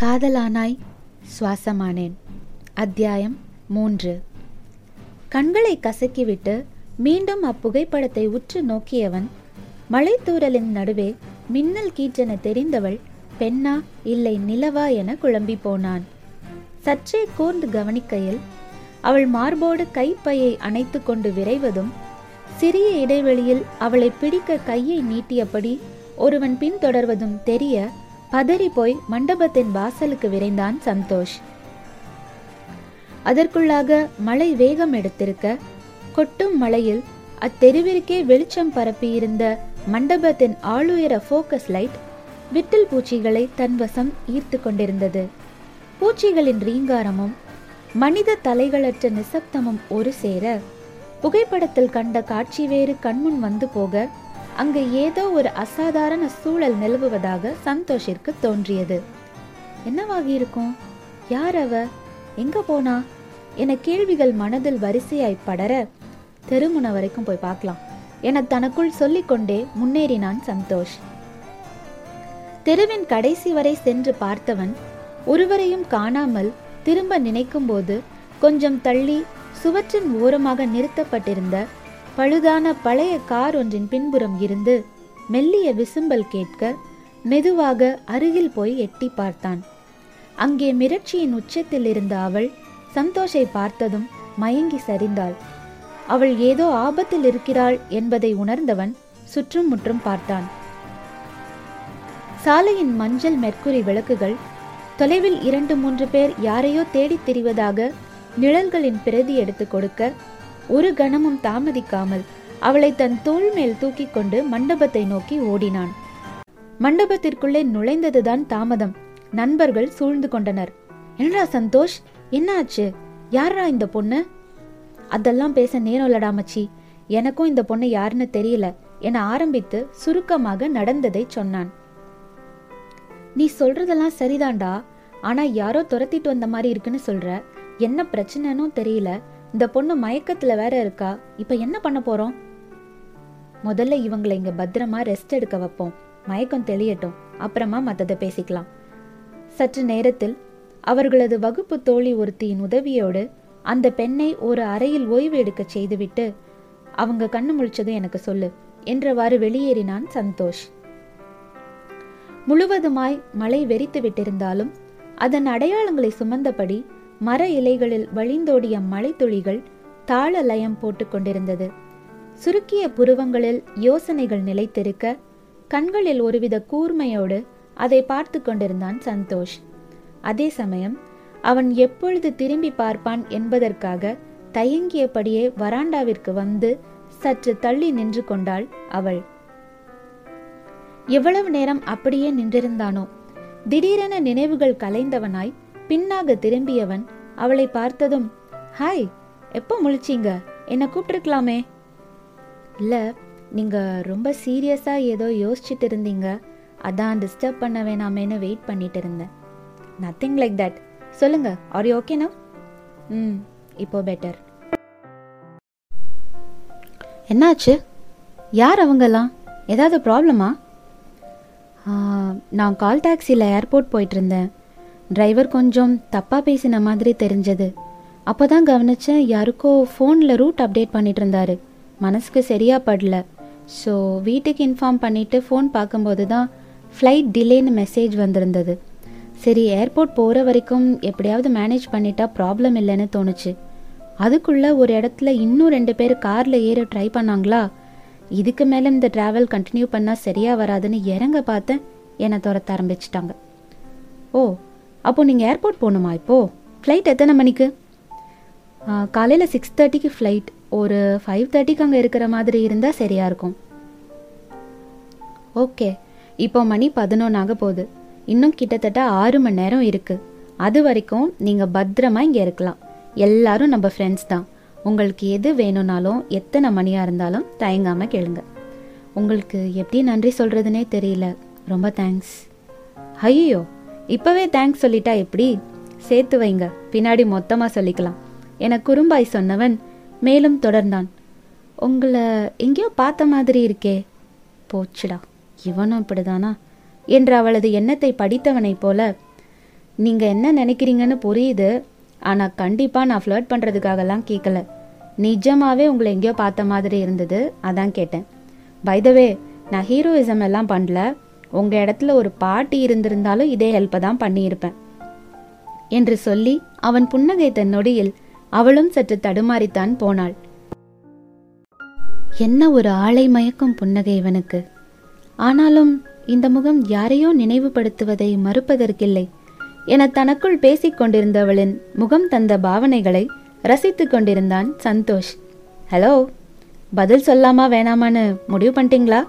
காதலானாய் சுவாசமானேன். அத்தியாயம் மூன்று. கண்களை கசக்கிவிட்டு மீண்டும் அப்புகைப்படத்தை உற்று நோக்கியவன் மலைத்தூரலின் நடுவே மின்னல் கீற்றென தெரிந்தவள் பெண்ணா இல்லை நிலவா என குழம்பி போனான். சற்றே கூர்ந்து கவனிக்கையில் அவள் மார்போடு கைப்பையை அணைத்து கொண்டு விரைவதும் சிறிய இடைவெளியில் அவளை பிடிக்க கையை நீட்டியபடி ஒருவன் பின்தொடர்வதும் தெரிய பதறி போய் மண்டபத்தின் வாசலுக்கு விரைந்தான் சந்தோஷ். அதற்குள்ளாக மழை வேகம் எடுத்திருக்க கொட்டும் மழையில் அத்தெருவிற்கே வெளிச்சம் பரப்பியிருந்த மண்டபத்தின் ஆளுயர ஃபோக்கஸ் லைட் விட்டில் பூச்சிகளை தன் வசம் ஈர்த்து கொண்டிருந்தது. பூச்சிகளின் ரீங்காரமும் மனித தலைகளற்ற நிசப்தமும் ஒரு சேர புகைப்படத்தில் கண்ட காட்சி வேறு கண்முன் வந்து போக அங்கு ஏதோ ஒரு அசாதாரண சூழல் நிலவுவதாக சந்தோஷிற்கு தோன்றியது. என்னவாகி இருக்கும்? யார் அவ? எங்க போனா? என கேள்விகள் மனதில் வரிசையாய் படர தெருமுனை வரைக்கும் போய் பார்க்கலாம். என தனக்குள் சொல்லிக்கொண்டே முன்னேறினான் சந்தோஷ். தெருவின் கடைசி வரை சென்று பார்த்தவன் ஒருவரையும் காணாமல் திரும்ப நினைக்கும்போது கொஞ்சம் தள்ளி சுவற்றின் ஓரமாக நிறுத்தப்பட்டிருந்த பழுதான பழைய கார் ஒன்றின் பின்புறம் இருந்து மெல்லிய விசும்பல் கேட்க மெதுவாக அருகில் போய் எட்டி பார்த்தான். அங்கே மிரட்சியின் உச்சத்தில் இருந்த அவள் சந்தோஷை பார்த்ததும் மயங்கி சரிந்தாள். அவள் ஏதோ ஆபத்தில் இருக்கிறாள் என்பதை உணர்ந்தவன் சுற்றும் முற்றும் பார்த்தான். சாலையின் மஞ்சள் மெர்க்குரி விளக்குகள் தொலைவில் இரண்டு மூன்று பேர் யாரையோ தேடித் திரிவதாக நிழல்களின் பிரதி எடுத்து கொடுக்க ஒரு கணமும் தாமதிக்காமல் அவளை தன் தோல் மேல் தூக்கி கொண்டு மண்டபத்தை நோக்கி ஓடினான். மண்டபத்திற்குள்ளே நுழைந்ததுதான் தாமதம். நண்பர்கள் சூழ்ந்து கொண்டனர். என்னடா சந்தோஷ் என்னாச்சு யாரா இந்த பொண்ணு? அதெல்லாம் பேச நேரம் இல்லடா மச்சி. எனக்கும் இந்த பொண்ணு யாருன்னு தெரியல என ஆரம்பித்து சுருக்கமாக நடந்ததை சொன்னான். நீ சொல்றதெல்லாம் சரிதான்டா. ஆனா யாரோ துரத்திட்டு வந்த மாதிரி இருக்குன்னு சொல்ற. என்ன பிரச்சனைனும் தெரியல. இந்த பொண்ணு மயக்கத்துல வேற இருக்கா? இப்ப என்ன பண்ண போறோம்? முதல்ல இவங்களை இங்க பத்திரமா ரெஸ்ட் எடுக்க வைப்போம். மயக்கம் தெளியட்டும். அப்புறமா மத்ததை பேசிக்கலாம். சற்று நேரத்தில் அவர்களது வகுப்பு தோழி ஒருத்தியின் உதவியோடு அந்த பெண்ணை ஒரு அறையில் ஓய்வு எடுக்க செய்துவிட்டு அவங்க கண்ணு முழிச்சது எனக்கு சொல்லு என்றவாறு வெளியேறினான் சந்தோஷ். முழுவதுமாய் மழை வெறித்து விட்டிருந்தாலும் அதன் அடையாளங்களை சுமந்தபடி மர இலைகளில் வழிந்தோடிய மலைத்துளிகள் தாள லயம் போட்டுக் கொண்டிருந்தது. சுருக்கிய புருவங்களில் யோசனைகள் நிலைத்திருக்க கண்களில் ஒருவித கூர்மையோடு அதை பார்த்து கொண்டிருந்தான் சந்தோஷ். அதே சமயம் அவன் எப்பொழுது திரும்பி பார்ப்பான் என்பதற்காக தயங்கியபடியே வராண்டாவிற்கு வந்து சற்று தள்ளி நின்று கொண்டாள் அவள். எவ்வளவு நேரம் அப்படியே நின்றிருந்தானோ? திடீரென நினைவுகள் கலைந்தவனாய் பின்னாக திரும்பியவன் அவளை பார்த்ததும் ஹாய் எப்போ முழிச்சீங்க? என்னை கூப்பிட்டுருக்கலாமே? இல்லை நீங்கள் ரொம்ப சீரியஸாக ஏதோ யோசிச்சுட்டு இருந்தீங்க அதான் டிஸ்டர்ப் பண்ண வேணாமேன்னு வெயிட் பண்ணிட்டு இருந்தேன் நத்திங் லைக் தட் சொல்லுங்க ஆர் யூ ஓகேனா ம் இப்போ பெட்டர் என்னாச்சு? யார் அவங்கெல்லாம்? ஏதாவது ப்ராப்ளமா நான் கால் டாக்ஸியில் ஏர்போர்ட் போயிட்டு இருந்தேன் டிரைவர் கொஞ்சம் தப்பாக பேசின மாதிரி தெரிஞ்சது. அப்போ தான் கவனிச்சேன் யாருக்கோ ஃபோனில் ரூட் அப்டேட் பண்ணிட்டு இருந்தாரு. மனசுக்கு சரியாக படல. ஸோ வீட்டுக்கு இன்ஃபார்ம் பண்ணிவிட்டு ஃபோன் பார்க்கும்போது தான் ஃப்ளைட் டிலேன்னு மெசேஜ் வந்திருந்தது. சரி ஏர்போர்ட் போகிற வரைக்கும் எப்படியாவது மேனேஜ் பண்ணிட்டா ப்ராப்ளம் இல்லைன்னு தோணுச்சு. அதுக்குள்ளே ஒரு இடத்துல இன்னும் ரெண்டு பேர் காரில் ஏற ட்ரை பண்ணாங்களா? இதுக்கு மேலே இந்த ட்ராவல் கண்டினியூ பண்ணால் சரியாக வராதுன்னு இறங்க பார்த்தேன் என்னை துரத்த ஆரம்பிச்சிட்டாங்க. ஓ அப்போது நீங்கள் ஏர்போர்ட் போகணுமா இப்போது ஃப்ளைட் எத்தனை மணிக்கு? காலையில் சிக்ஸ் தேர்ட்டிக்கு ஃப்ளைட் ஒரு ஃபைவ் தேர்ட்டிக்கு அங்கே இருக்கிற மாதிரி இருந்தால் சரியாக இருக்கும். ஓகே இப்போ மணி பதினொன்னாக போகுது. இன்னும் கிட்டத்தட்ட ஆறு மணி நேரம் இருக்குது அது வரைக்கும் நீங்கள் பத்திரமா இங்கே இருக்கலாம். எல்லாரும் நம்ம ஃப்ரெண்ட்ஸ் தான். உங்களுக்கு எது வேணும்னாலும் எத்தனை மணியாக இருந்தாலும் தயங்காமல் கேளுங்க. உங்களுக்கு எப்படி நன்றி சொல்கிறதுனே தெரியல. ரொம்ப தேங்க்ஸ் ஐயோ இப்போவே தேங்க்ஸ் சொல்லிட்டா எப்படி? சேர்த்து வைங்க. பின்னாடி மொத்தமாக சொல்லிக்கலாம். என குறும்பாய் சொன்னவன் மேலும் தொடர்ந்தான். உங்களை எங்கேயோ பார்த்த மாதிரி இருக்கே. போச்சுடா. இவனும் இப்படிதானா? என்று அவளது எண்ணத்தை படித்தவனைப் போல நீங்கள் என்ன நினைக்கிறீங்கன்னு புரியுது. ஆனால் கண்டிப்பாக நான் ஃப்ளர்ட் பண்ணுறதுக்காகலாம் கேட்கல நிஜமாகவே உங்களை எங்கேயோ பார்த்த மாதிரி இருந்தது. அதான் கேட்டேன். பைதவே நான் ஹீரோயிசம் எல்லாம் பண்ணல. உங்க இடத்துல ஒரு பாட்டி இருந்திருந்தாலும் இதே ஹெல்ப்பை தான் பண்ணியிருப்பேன். என்று சொல்லி அவன் புன்னகைத்த நொடியில் அவளும் சற்று தடுமாறித்தான் போனாள். என்ன ஒரு ஆளை மயக்கும் புன்னகை இவனுக்கு? ஆனாலும் இந்த முகம் யாரையோ நினைவுபடுத்துவதை மறுப்பதற்கில்லை. என தனக்குள் பேசிக் கொண்டிருந்தவளின் முகம் தந்த பாவனைகளை ரசித்துக் கொண்டிருந்தான் சந்தோஷ். ஹலோ பதில் சொல்லாமா வேணாமான்னு முடிவு பண்ணிட்டீங்களா?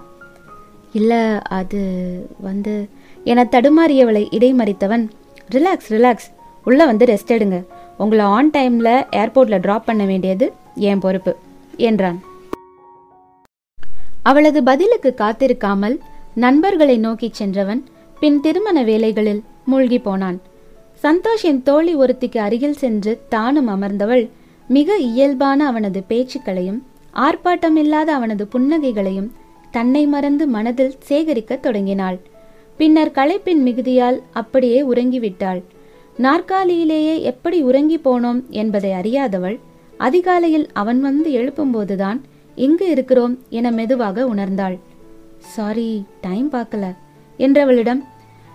இல்ல அது வந்து என தடுமாறியவளை இடைமறித்தவன். ரிலாக்ஸ் ரிலாக்ஸ் உள்ள வந்து ரெஸ்ட் எடுங்க. உங்களை ஆன் டைம்ல ஏர்போர்ட்ல டிராப் பண்ண வேண்டியது என் பொறுப்பு என்றான். அவளது பதிலுக்கு காத்திருக்காமல் நண்பர்களை நோக்கிச் சென்றவன் பின் திருமண வேலைகளில் மூழ்கி போனான். சந்தோஷின் தோழி ஒருத்திக்கு அருகில் சென்று தானும் அமர்ந்தவள் மிக இயல்பான அவனது பேச்சுக்களையும் ஆர்ப்பாட்டமில்லாத அவனது புன்னகைகளையும் தன்னை மறந்து மனதில் சேகரிக்கத் தொடங்கினாள். பின்னர் களைப்பின் மிகுதியால் அப்படியே உறங்கிவிட்டாள். நாற்காலியிலேயே எப்படி உறங்கி போனோம்? என்பதை அறியாதவள் அதிகாலையில் அவன் வந்து எழுப்பும்போதுதான் எங்கு இருக்கிறோம்? என மெதுவாக உணர்ந்தாள். சாரி டைம் பார்க்கல என்றவளிடம்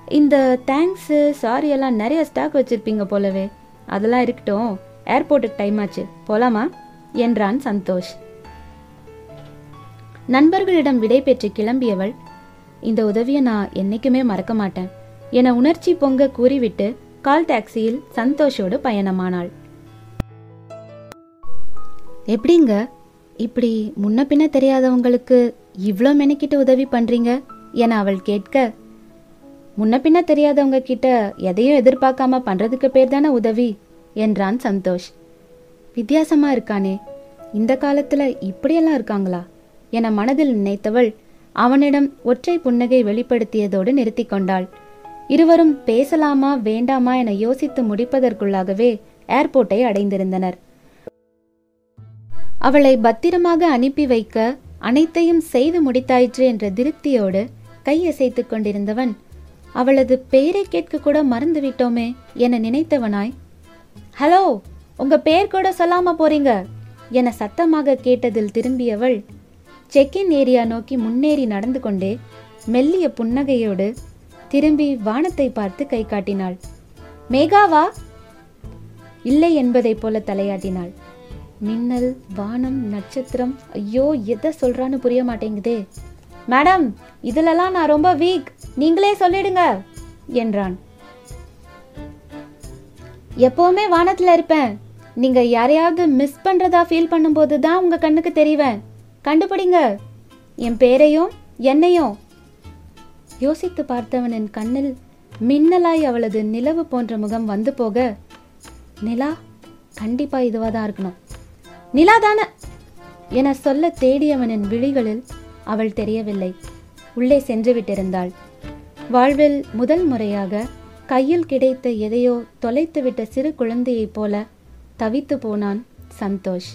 இந்த தேங்க்ஸு சாரி எல்லாம் நிறைய ஸ்டாக் வச்சிருப்பீங்க போலவே. அதெல்லாம் இருக்கட்டும் ஏர்போர்ட்டுக்கு டைம் ஆச்சு. போலாமா? என்றான் சந்தோஷ். நண்பர்களிடம் விடை பெற்று கிளம்பியவள் இந்த உதவியை நான் என்னைக்குமே மறக்க மாட்டேன் என உணர்ச்சி பொங்க கூறிவிட்டு கால் டாக்ஸியில் சந்தோஷோடு பயணமானாள். எப்படிங்க? இப்படி முன்ன பின்ன தெரியாதவங்களுக்கு இவ்வளோ மெனக்கிட்டு உதவி பண்றீங்க? என அவள் கேட்க முன்ன பின்ன தெரியாதவங்க கிட்ட எதையும் எதிர்பார்க்காம பண்றதுக்கு பேர் தானே உதவி? என்றான் சந்தோஷ். வித்தியாசமா இருக்கானே இந்த காலத்துல இப்படியெல்லாம் இருக்காங்களா? என மனதில் நினைத்தவள் அவனிடம் ஒற்றை புன்னகை வெளிப்படுத்தியதோடு நிறுத்தி கொண்டாள். இருவரும் பேசலாமா வேண்டாமா என யோசித்து முடிப்பதற்குள்ளாகவே ஏர்போர்ட்டை அடைந்திருந்தனர். அவளை பத்திரமாக அனுப்பி வைக்க அனைத்தையும் செய்து முடித்தாயிற்று என்ற திருப்தியோடு கையசைத்துக் கொண்டிருந்தவன் அவளது பெயரை கேட்க கூட மறந்து விட்டோமே என நினைத்தவனாய் ஹலோ உங்க பெயர் கூட சொல்லாம போறீங்க என சத்தமாக கேட்டதில் திரும்பியவள் செக்கின் ஏரியா நோக்கி முன்னேறி நடந்து கொண்டே மெல்லிய புன்னகையோடு திரும்பி வானத்தை பார்த்து கை காட்டினாள். மேகாவா இல்லை என்பதைப் போல தலையாட்டினாள். மின்னல் வானம் நட்சத்திரம் ஐயோ எதை சொல்றான்னு புரிய மாட்டேங்குதே! மேடம் இதுலலாம் நான் ரொம்ப வீக். நீங்களே சொல்லிடுங்க! என்றான். எப்பவுமே வானத்துல இருப்பேன். நீங்க யாரையாவது மிஸ் பண்றதா ஃபீல் பண்ணும்போது தான் உங்க கண்ணுக்கு தெரிவேன். கண்டுபிடிங்க. என் பேரையும் என்னையும். யோசித்து பார்த்தவனின் கண்ணில் மின்னலாய் அவளது நிலவு போன்ற முகம் வந்து போக நிலா கண்டிப்பா இதுவா தான் இருக்கணும். நிலா தானே? என சொல்ல தேடியவனின் விழிகளில் அவள் தெரியவில்லை. உள்ளே சென்று விட்டிருந்தாள். வாழ்வில் முதல் முறையாக கையில் கிடைத்த எதையோ தொலைத்துவிட்ட சிறு குழந்தையைப் போல தவித்து போனான் சந்தோஷ்.